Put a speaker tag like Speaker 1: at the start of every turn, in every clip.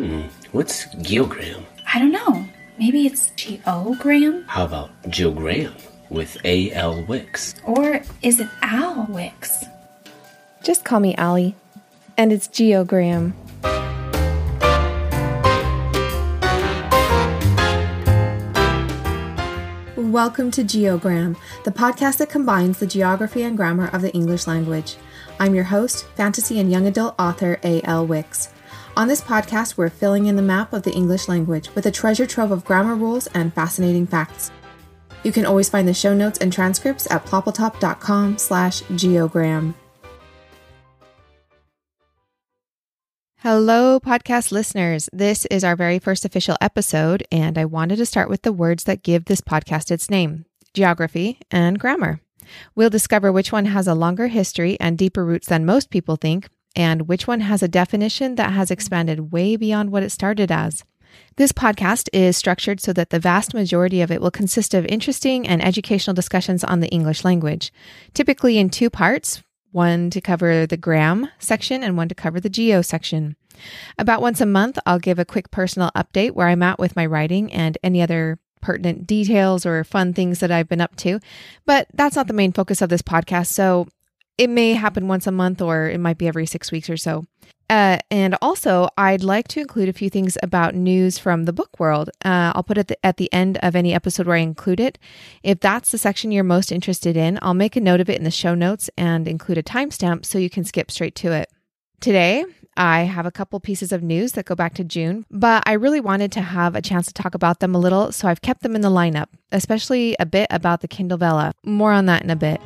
Speaker 1: Hmm. What's geogram?
Speaker 2: I don't know. Maybe it's geogram?
Speaker 1: How about Jill Graham with A.L. Wicks?
Speaker 2: Or is it Al Wicks?
Speaker 3: Just call me Allie. And it's geogram. Welcome to Geogram, the podcast that combines the geography and grammar of the English language. I'm your host, fantasy and young adult author A.L. Wicks. On this podcast, we're filling in the map of the English language with a treasure trove of grammar rules and fascinating facts. You can always find the show notes and transcripts at ploppletop.com slash geogram. Hello, podcast listeners. This is our very first official episode, and I wanted to start with the words that give this podcast its name geography and grammar. We'll discover which one has a longer history and deeper roots than most people think, and which one has a definition that has expanded way beyond what it started as. This podcast is structured so that the vast majority of it will consist of interesting and educational discussions on the English language, typically in two parts one to cover the gram section and one to cover the geo section. About once a month, I'll give a quick personal update where I'm at with my writing and any other pertinent details or fun things that I've been up to. But that's not the main focus of this podcast. So it may happen once a month or it might be every six weeks or so. Uh, and also, I'd like to include a few things about news from the book world. Uh, I'll put it at the end of any episode where I include it. If that's the section you're most interested in, I'll make a note of it in the show notes and include a timestamp so you can skip straight to it. Today, I have a couple pieces of news that go back to June, but I really wanted to have a chance to talk about them a little, so I've kept them in the lineup, especially a bit about the Kindle Vella. More on that in a bit.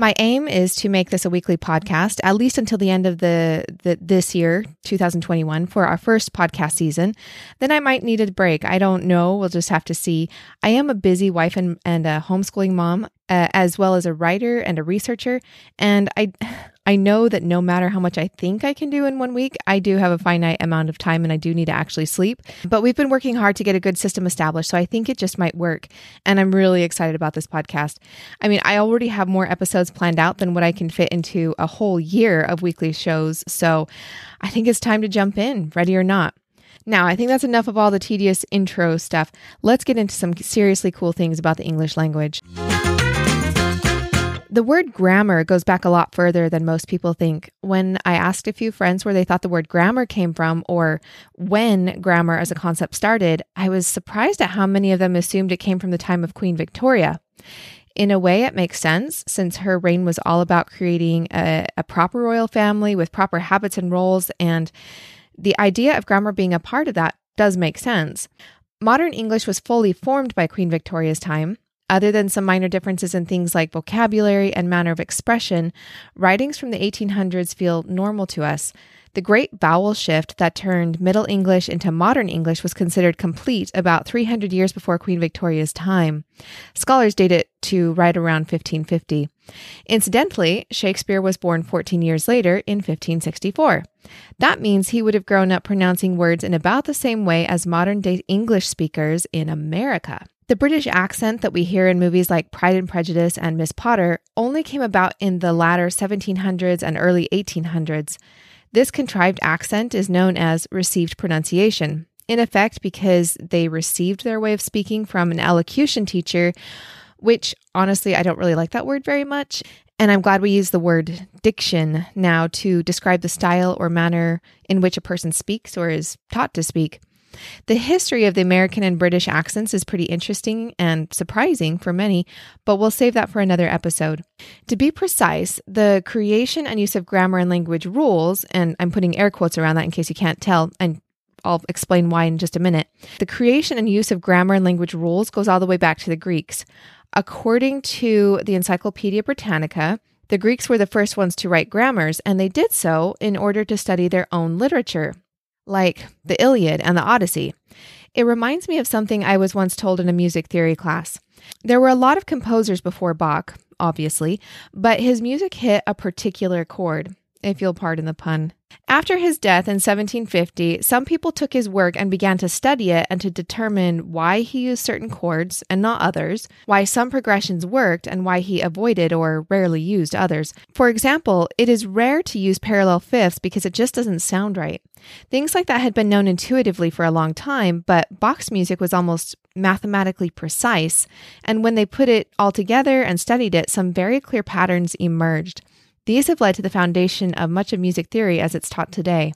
Speaker 3: My aim is to make this a weekly podcast, at least until the end of the, the this year, 2021, for our first podcast season. Then I might need a break. I don't know. We'll just have to see. I am a busy wife and, and a homeschooling mom uh, as well as a writer and a researcher. And I, I know that no matter how much I think I can do in one week, I do have a finite amount of time and I do need to actually sleep. But we've been working hard to get a good system established. So I think it just might work. And I'm really excited about this podcast. I mean, I already have more episodes planned out than what I can fit into a whole year of weekly shows. So I think it's time to jump in, ready or not. Now, I think that's enough of all the tedious intro stuff. Let's get into some seriously cool things about the English language. The word grammar goes back a lot further than most people think. When I asked a few friends where they thought the word grammar came from or when grammar as a concept started, I was surprised at how many of them assumed it came from the time of Queen Victoria. In a way, it makes sense since her reign was all about creating a, a proper royal family with proper habits and roles, and the idea of grammar being a part of that does make sense. Modern English was fully formed by Queen Victoria's time. Other than some minor differences in things like vocabulary and manner of expression, writings from the 1800s feel normal to us. The great vowel shift that turned Middle English into modern English was considered complete about 300 years before Queen Victoria's time. Scholars date it to right around 1550. Incidentally, Shakespeare was born 14 years later in 1564. That means he would have grown up pronouncing words in about the same way as modern day English speakers in America. The British accent that we hear in movies like Pride and Prejudice and Miss Potter only came about in the latter 1700s and early 1800s. This contrived accent is known as received pronunciation, in effect, because they received their way of speaking from an elocution teacher, which honestly, I don't really like that word very much. And I'm glad we use the word diction now to describe the style or manner in which a person speaks or is taught to speak. The history of the American and British accents is pretty interesting and surprising for many, but we'll save that for another episode. To be precise, the creation and use of grammar and language rules, and I'm putting air quotes around that in case you can't tell, and I'll explain why in just a minute. The creation and use of grammar and language rules goes all the way back to the Greeks. According to the Encyclopedia Britannica, the Greeks were the first ones to write grammars, and they did so in order to study their own literature like the Iliad and the Odyssey. It reminds me of something I was once told in a music theory class. There were a lot of composers before Bach, obviously, but his music hit a particular chord. If you'll pardon the pun. After his death in 1750, some people took his work and began to study it and to determine why he used certain chords and not others, why some progressions worked and why he avoided or rarely used others. For example, it is rare to use parallel fifths because it just doesn't sound right. Things like that had been known intuitively for a long time, but Bach's music was almost mathematically precise, and when they put it all together and studied it, some very clear patterns emerged. These have led to the foundation of much of music theory as it's taught today.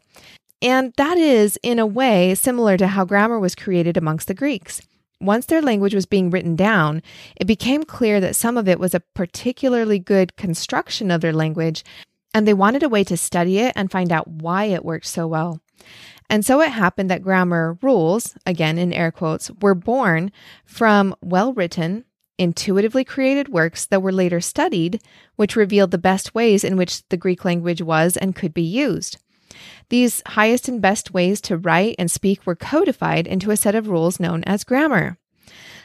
Speaker 3: And that is, in a way, similar to how grammar was created amongst the Greeks. Once their language was being written down, it became clear that some of it was a particularly good construction of their language, and they wanted a way to study it and find out why it worked so well. And so it happened that grammar rules, again in air quotes, were born from well written, intuitively created works that were later studied, which revealed the best ways in which the Greek language was and could be used. These highest and best ways to write and speak were codified into a set of rules known as grammar.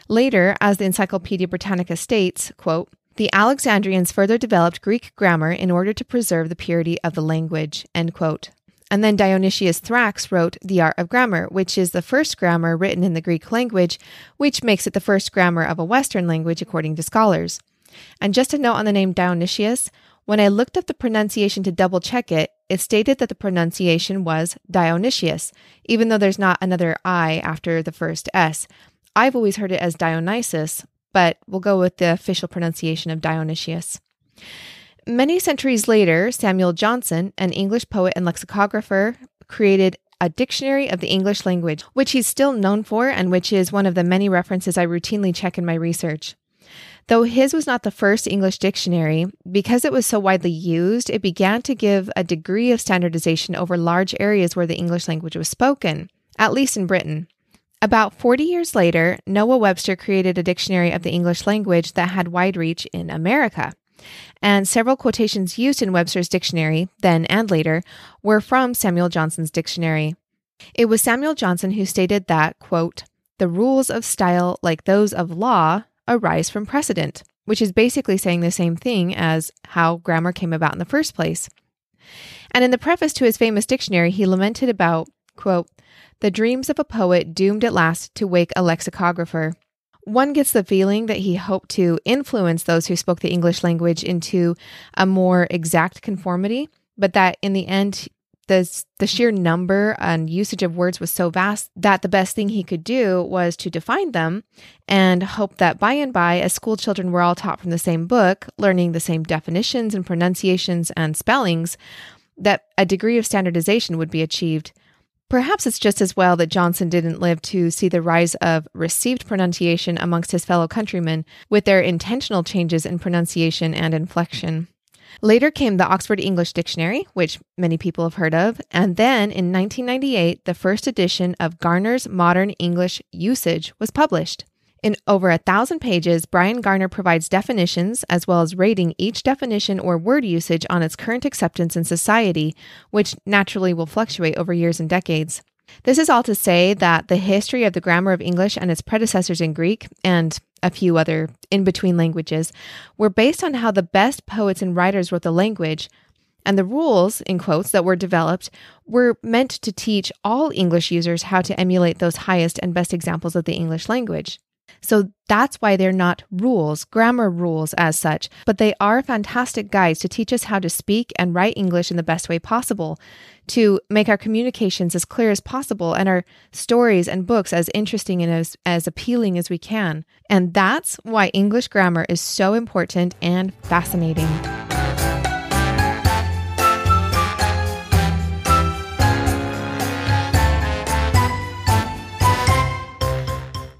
Speaker 3: Later, as the Encyclopedia Britannica states, quote, the Alexandrians further developed Greek grammar in order to preserve the purity of the language. End quote. And then Dionysius Thrax wrote The Art of Grammar, which is the first grammar written in the Greek language, which makes it the first grammar of a Western language, according to scholars. And just a note on the name Dionysius when I looked up the pronunciation to double check it, it stated that the pronunciation was Dionysius, even though there's not another I after the first S. I've always heard it as Dionysus, but we'll go with the official pronunciation of Dionysius. Many centuries later, Samuel Johnson, an English poet and lexicographer, created a dictionary of the English language, which he's still known for and which is one of the many references I routinely check in my research. Though his was not the first English dictionary, because it was so widely used, it began to give a degree of standardization over large areas where the English language was spoken, at least in Britain. About 40 years later, Noah Webster created a dictionary of the English language that had wide reach in America and several quotations used in Webster's dictionary, then and later, were from Samuel Johnson's dictionary. It was Samuel Johnson who stated that, quote, the rules of style, like those of law, arise from precedent, which is basically saying the same thing as how grammar came about in the first place. And in the preface to his famous dictionary, he lamented about, quote, the dreams of a poet doomed at last to wake a lexicographer. One gets the feeling that he hoped to influence those who spoke the English language into a more exact conformity, but that in the end, the, the sheer number and usage of words was so vast that the best thing he could do was to define them and hope that by and by, as school children were all taught from the same book, learning the same definitions and pronunciations and spellings, that a degree of standardization would be achieved. Perhaps it's just as well that Johnson didn't live to see the rise of received pronunciation amongst his fellow countrymen with their intentional changes in pronunciation and inflection. Later came the Oxford English Dictionary, which many people have heard of, and then in 1998, the first edition of Garner's Modern English Usage was published. In over a thousand pages, Bryan Garner provides definitions as well as rating each definition or word usage on its current acceptance in society, which naturally will fluctuate over years and decades. This is all to say that the history of the grammar of English and its predecessors in Greek and a few other in between languages were based on how the best poets and writers wrote the language, and the rules, in quotes, that were developed were meant to teach all English users how to emulate those highest and best examples of the English language. So that's why they're not rules, grammar rules as such, but they are fantastic guides to teach us how to speak and write English in the best way possible, to make our communications as clear as possible and our stories and books as interesting and as, as appealing as we can. And that's why English grammar is so important and fascinating.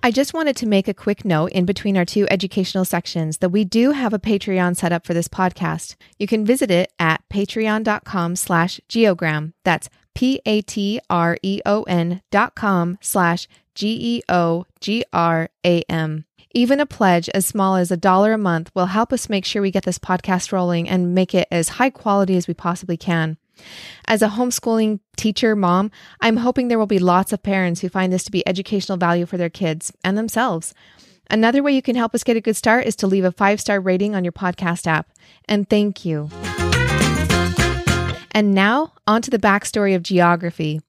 Speaker 3: I just wanted to make a quick note in between our two educational sections that we do have a Patreon set up for this podcast. You can visit it at patreon.com slash geogram. That's P-A-T-R-E-O-N dot com slash G-E-O-G-R-A-M. Even a pledge as small as a dollar a month will help us make sure we get this podcast rolling and make it as high quality as we possibly can. As a homeschooling teacher mom, I'm hoping there will be lots of parents who find this to be educational value for their kids and themselves. Another way you can help us get a good start is to leave a five star rating on your podcast app. And thank you. And now, on to the backstory of geography.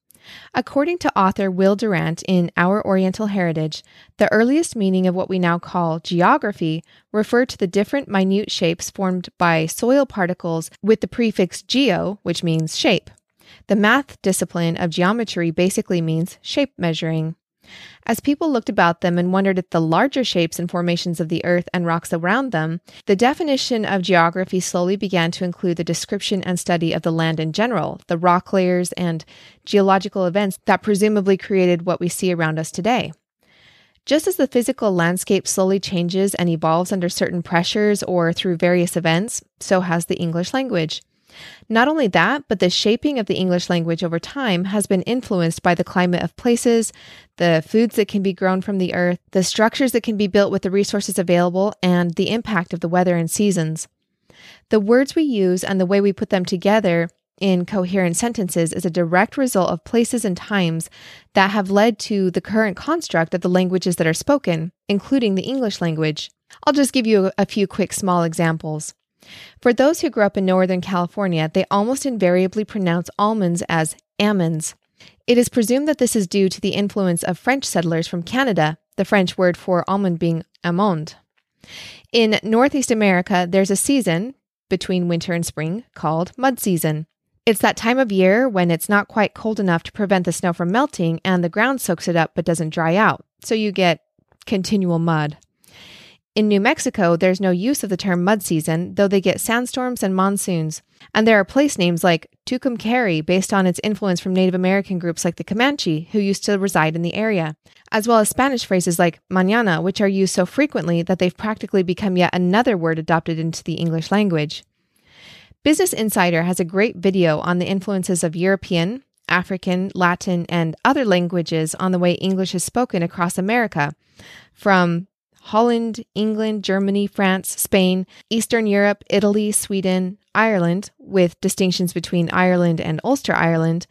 Speaker 3: According to author Will Durant in Our Oriental Heritage, the earliest meaning of what we now call geography referred to the different minute shapes formed by soil particles with the prefix geo, which means shape. The math discipline of geometry basically means shape measuring. As people looked about them and wondered at the larger shapes and formations of the earth and rocks around them, the definition of geography slowly began to include the description and study of the land in general, the rock layers, and geological events that presumably created what we see around us today. Just as the physical landscape slowly changes and evolves under certain pressures or through various events, so has the English language. Not only that, but the shaping of the English language over time has been influenced by the climate of places, the foods that can be grown from the earth, the structures that can be built with the resources available, and the impact of the weather and seasons. The words we use and the way we put them together in coherent sentences is a direct result of places and times that have led to the current construct of the languages that are spoken, including the English language. I'll just give you a few quick small examples. For those who grew up in Northern California, they almost invariably pronounce almonds as almonds. It is presumed that this is due to the influence of French settlers from Canada, the French word for almond being amande. In Northeast America, there's a season between winter and spring called mud season. It's that time of year when it's not quite cold enough to prevent the snow from melting and the ground soaks it up but doesn't dry out, so you get continual mud. In New Mexico, there's no use of the term mud season, though they get sandstorms and monsoons. And there are place names like Tucumcari, based on its influence from Native American groups like the Comanche, who used to reside in the area, as well as Spanish phrases like mañana, which are used so frequently that they've practically become yet another word adopted into the English language. Business Insider has a great video on the influences of European, African, Latin, and other languages on the way English is spoken across America, from Holland, England, Germany, France, Spain, Eastern Europe, Italy, Sweden, Ireland, with distinctions between Ireland and Ulster Ireland,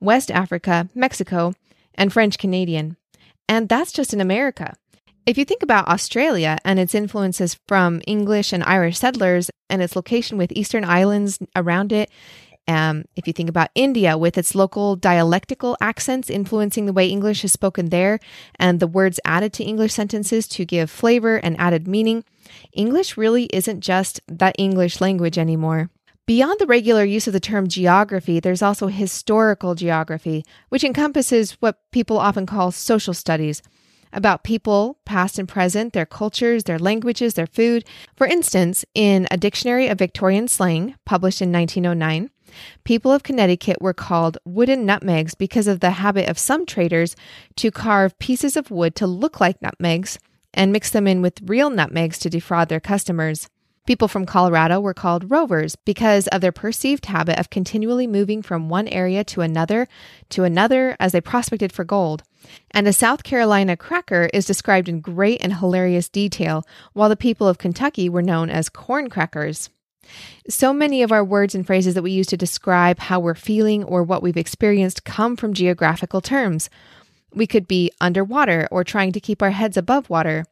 Speaker 3: West Africa, Mexico, and French Canadian. And that's just in America. If you think about Australia and its influences from English and Irish settlers and its location with Eastern islands around it, um, if you think about India with its local dialectical accents influencing the way English is spoken there and the words added to English sentences to give flavor and added meaning, English really isn't just that English language anymore. Beyond the regular use of the term geography, there's also historical geography, which encompasses what people often call social studies about people, past and present, their cultures, their languages, their food. For instance, in A Dictionary of Victorian Slang, published in 1909, People of Connecticut were called wooden nutmegs because of the habit of some traders to carve pieces of wood to look like nutmegs and mix them in with real nutmegs to defraud their customers. People from Colorado were called rovers because of their perceived habit of continually moving from one area to another to another as they prospected for gold. And a South Carolina cracker is described in great and hilarious detail, while the people of Kentucky were known as corn crackers. So many of our words and phrases that we use to describe how we're feeling or what we've experienced come from geographical terms. We could be underwater or trying to keep our heads above water.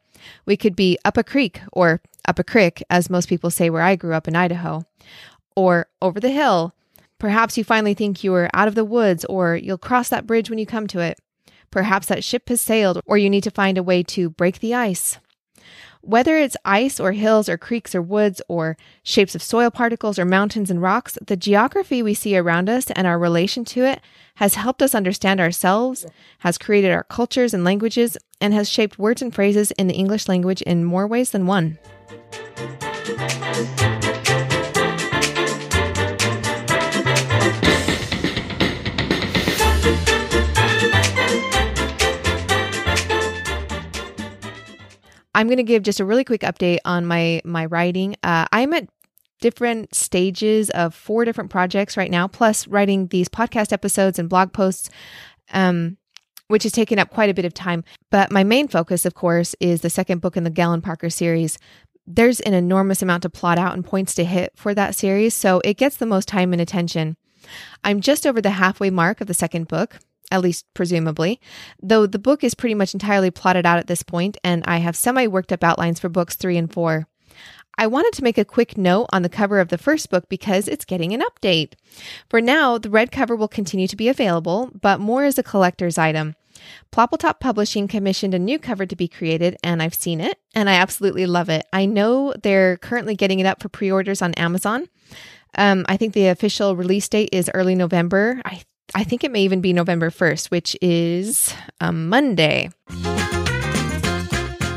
Speaker 3: We could be up a creek or up a crick, as most people say where I grew up in Idaho, or over the hill. Perhaps you finally think you are out of the woods or you'll cross that bridge when you come to it. Perhaps that ship has sailed or you need to find a way to break the ice. Whether it's ice or hills or creeks or woods or shapes of soil particles or mountains and rocks, the geography we see around us and our relation to it has helped us understand ourselves, has created our cultures and languages, and has shaped words and phrases in the English language in more ways than one. I'm going to give just a really quick update on my my writing. Uh, I'm at different stages of four different projects right now, plus writing these podcast episodes and blog posts, um, which has taken up quite a bit of time. But my main focus, of course, is the second book in the Galen Parker series. There's an enormous amount to plot out and points to hit for that series, so it gets the most time and attention. I'm just over the halfway mark of the second book at least presumably, though the book is pretty much entirely plotted out at this point, and I have semi worked up outlines for books three and four. I wanted to make a quick note on the cover of the first book because it's getting an update. For now, the red cover will continue to be available, but more as a collector's item. Ploppletop Publishing commissioned a new cover to be created, and I've seen it, and I absolutely love it. I know they're currently getting it up for pre orders on Amazon. Um, I think the official release date is early November. I I think it may even be November 1st, which is a Monday.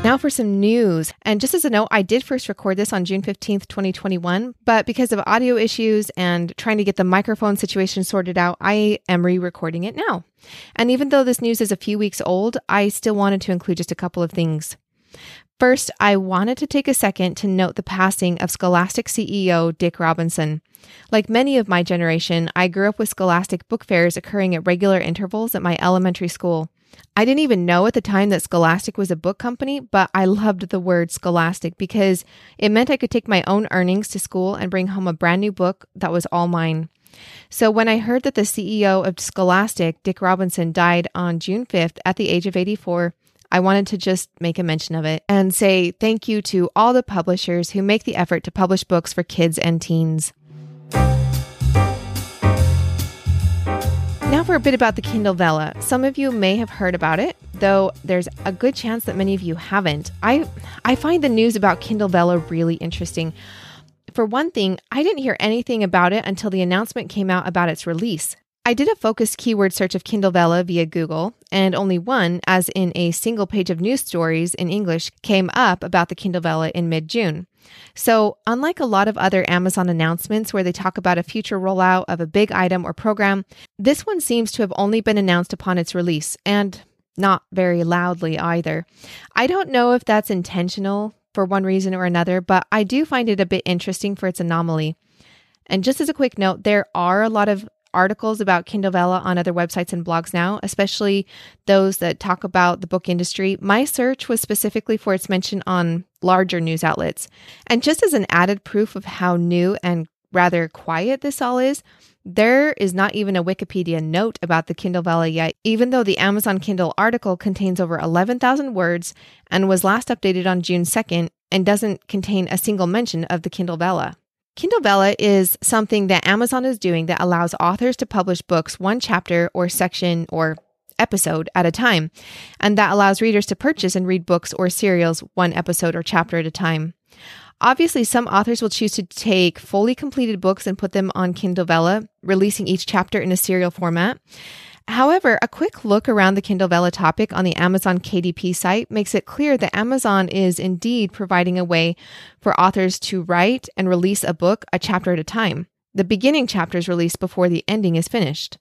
Speaker 3: Now for some news. And just as a note, I did first record this on June 15th, 2021, but because of audio issues and trying to get the microphone situation sorted out, I am re recording it now. And even though this news is a few weeks old, I still wanted to include just a couple of things. First, I wanted to take a second to note the passing of Scholastic CEO Dick Robinson. Like many of my generation, I grew up with Scholastic book fairs occurring at regular intervals at my elementary school. I didn't even know at the time that Scholastic was a book company, but I loved the word Scholastic because it meant I could take my own earnings to school and bring home a brand new book that was all mine. So when I heard that the CEO of Scholastic, Dick Robinson, died on June 5th at the age of 84, I wanted to just make a mention of it and say thank you to all the publishers who make the effort to publish books for kids and teens. Now for a bit about the Kindle Vella. Some of you may have heard about it, though there's a good chance that many of you haven't. I I find the news about Kindle Vella really interesting. For one thing, I didn't hear anything about it until the announcement came out about its release. I did a focused keyword search of Kindle Vella via Google, and only one, as in a single page of news stories in English, came up about the Kindle Vella in mid June. So, unlike a lot of other Amazon announcements where they talk about a future rollout of a big item or program, this one seems to have only been announced upon its release, and not very loudly either. I don't know if that's intentional for one reason or another, but I do find it a bit interesting for its anomaly. And just as a quick note, there are a lot of articles about Kindle Vella on other websites and blogs now, especially those that talk about the book industry. My search was specifically for its mention on larger news outlets. And just as an added proof of how new and rather quiet this all is, there is not even a Wikipedia note about the Kindle Vella yet, even though the Amazon Kindle article contains over 11,000 words and was last updated on June 2nd and doesn't contain a single mention of the Kindle Vella. Kindle Vella is something that Amazon is doing that allows authors to publish books one chapter or section or episode at a time, and that allows readers to purchase and read books or serials one episode or chapter at a time. Obviously, some authors will choose to take fully completed books and put them on Kindle Vella, releasing each chapter in a serial format. However, a quick look around the Kindle Vella topic on the Amazon KDP site makes it clear that Amazon is indeed providing a way for authors to write and release a book a chapter at a time. The beginning chapter is released before the ending is finished.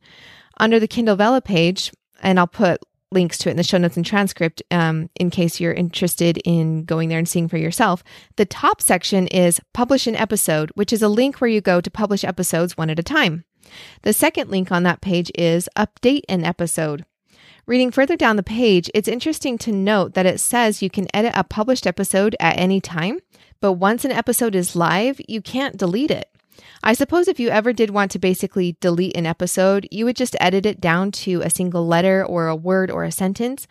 Speaker 3: Under the Kindle Vella page, and I'll put links to it in the show notes and transcript um, in case you're interested in going there and seeing for yourself. The top section is Publish an Episode, which is a link where you go to publish episodes one at a time. The second link on that page is Update an Episode. Reading further down the page, it's interesting to note that it says you can edit a published episode at any time, but once an episode is live, you can't delete it. I suppose if you ever did want to basically delete an episode, you would just edit it down to a single letter or a word or a sentence.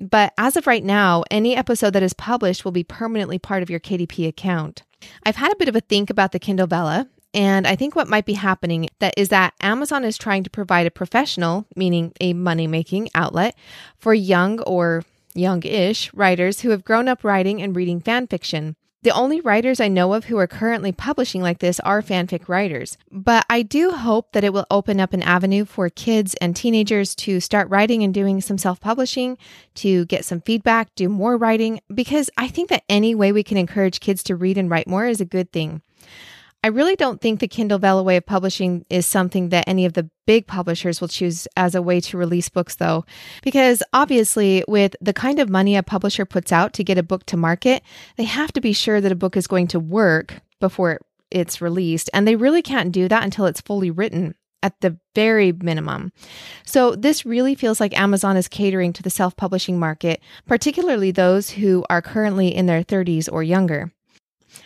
Speaker 3: But as of right now, any episode that is published will be permanently part of your KDP account. I've had a bit of a think about the Kindle Vella and I think what might be happening that is that Amazon is trying to provide a professional, meaning a money-making outlet for young or young-ish writers who have grown up writing and reading fan fiction. The only writers I know of who are currently publishing like this are fanfic writers. But I do hope that it will open up an avenue for kids and teenagers to start writing and doing some self publishing, to get some feedback, do more writing, because I think that any way we can encourage kids to read and write more is a good thing. I really don't think the Kindle Vella way of publishing is something that any of the big publishers will choose as a way to release books, though, because obviously, with the kind of money a publisher puts out to get a book to market, they have to be sure that a book is going to work before it's released. And they really can't do that until it's fully written at the very minimum. So, this really feels like Amazon is catering to the self publishing market, particularly those who are currently in their 30s or younger.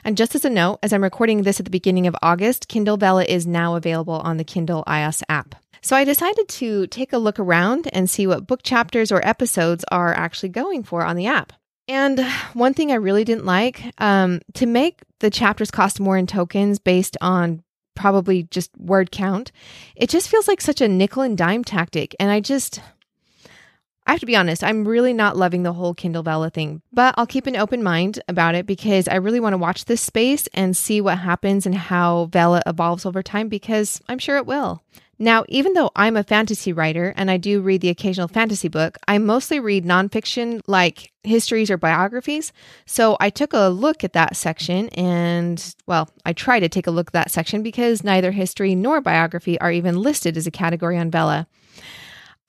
Speaker 3: And just as a note, as I'm recording this at the beginning of August, Kindle Vella is now available on the Kindle iOS app. So I decided to take a look around and see what book chapters or episodes are actually going for on the app. And one thing I really didn't like um, to make the chapters cost more in tokens based on probably just word count. It just feels like such a nickel and dime tactic. And I just, I have to be honest, I'm really not loving the whole Kindle Vella thing, but I'll keep an open mind about it because I really want to watch this space and see what happens and how Vella evolves over time because I'm sure it will. Now, even though I'm a fantasy writer and I do read the occasional fantasy book, I mostly read nonfiction like histories or biographies. So I took a look at that section and, well, I try to take a look at that section because neither history nor biography are even listed as a category on Vella.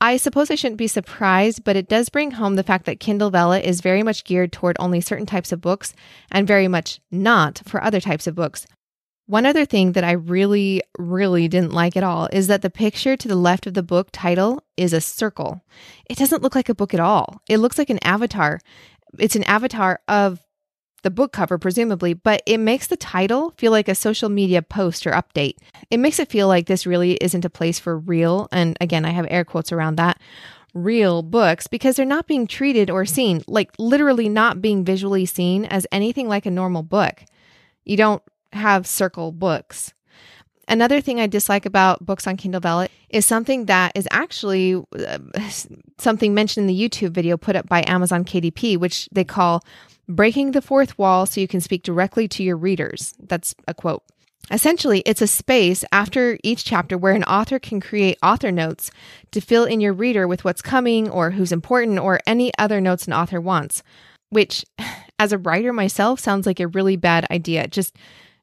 Speaker 3: I suppose I shouldn't be surprised, but it does bring home the fact that Kindle Vella is very much geared toward only certain types of books and very much not for other types of books. One other thing that I really, really didn't like at all is that the picture to the left of the book title is a circle. It doesn't look like a book at all. It looks like an avatar. It's an avatar of the book cover, presumably, but it makes the title feel like a social media post or update. It makes it feel like this really isn't a place for real, and again, I have air quotes around that, real books because they're not being treated or seen, like literally not being visually seen as anything like a normal book. You don't have circle books. Another thing I dislike about books on Kindle Vella is something that is actually uh, something mentioned in the YouTube video put up by Amazon KDP, which they call breaking the fourth wall so you can speak directly to your readers. That's a quote. Essentially, it's a space after each chapter where an author can create author notes to fill in your reader with what's coming or who's important or any other notes an author wants, which, as a writer myself, sounds like a really bad idea. Just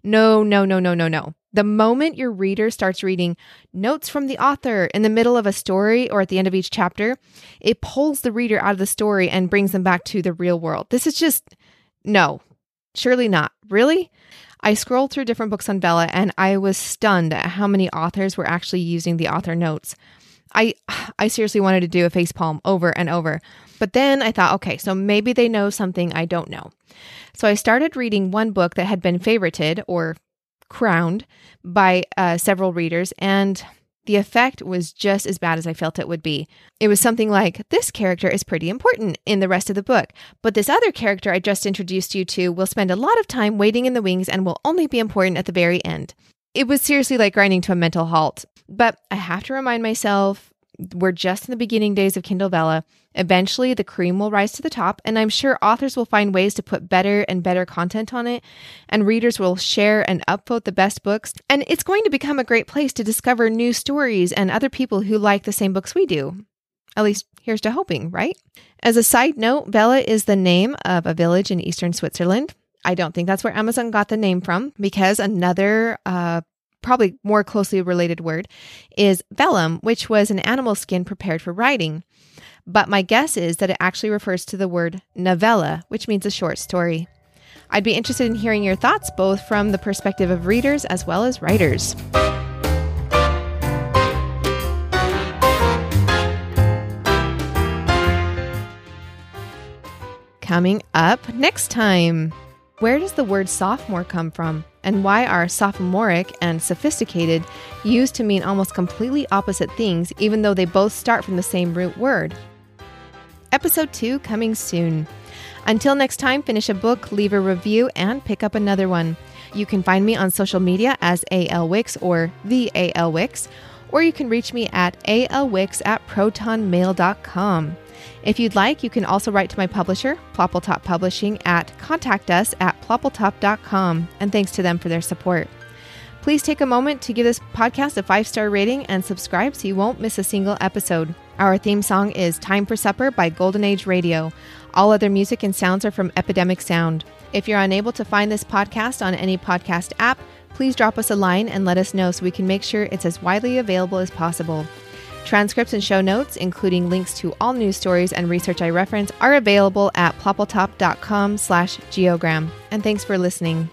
Speaker 3: no, no, no, no, no, no. The moment your reader starts reading notes from the author in the middle of a story or at the end of each chapter, it pulls the reader out of the story and brings them back to the real world. This is just no, surely not. Really? I scrolled through different books on Vella and I was stunned at how many authors were actually using the author notes. I I seriously wanted to do a facepalm over and over. But then I thought, okay, so maybe they know something I don't know. So I started reading one book that had been favorited or crowned by uh, several readers, and the effect was just as bad as I felt it would be. It was something like this character is pretty important in the rest of the book, but this other character I just introduced you to will spend a lot of time waiting in the wings and will only be important at the very end. It was seriously like grinding to a mental halt. But I have to remind myself we're just in the beginning days of Kindle Vella. Eventually, the cream will rise to the top, and I'm sure authors will find ways to put better and better content on it, and readers will share and upvote the best books, and it's going to become a great place to discover new stories and other people who like the same books we do. At least, here's to hoping, right? As a side note, Vella is the name of a village in eastern Switzerland. I don't think that's where Amazon got the name from because another uh, probably more closely related word, is vellum, which was an animal skin prepared for writing. But my guess is that it actually refers to the word novella, which means a short story. I'd be interested in hearing your thoughts, both from the perspective of readers as well as writers. Coming up next time. Where does the word sophomore come from? And why are sophomoric and sophisticated used to mean almost completely opposite things, even though they both start from the same root word? Episode 2 coming soon. Until next time, finish a book, leave a review, and pick up another one. You can find me on social media as AL Wicks or the AL Wicks, or you can reach me at alwicks at protonmail.com. If you'd like, you can also write to my publisher, Ploppletop Publishing, at contact us at ploppletop.com, and thanks to them for their support. Please take a moment to give this podcast a five star rating and subscribe so you won't miss a single episode. Our theme song is Time for Supper by Golden Age Radio. All other music and sounds are from Epidemic Sound. If you're unable to find this podcast on any podcast app, please drop us a line and let us know so we can make sure it's as widely available as possible. Transcripts and show notes, including links to all news stories and research I reference, are available at ploppletop.com slash geogram. And thanks for listening.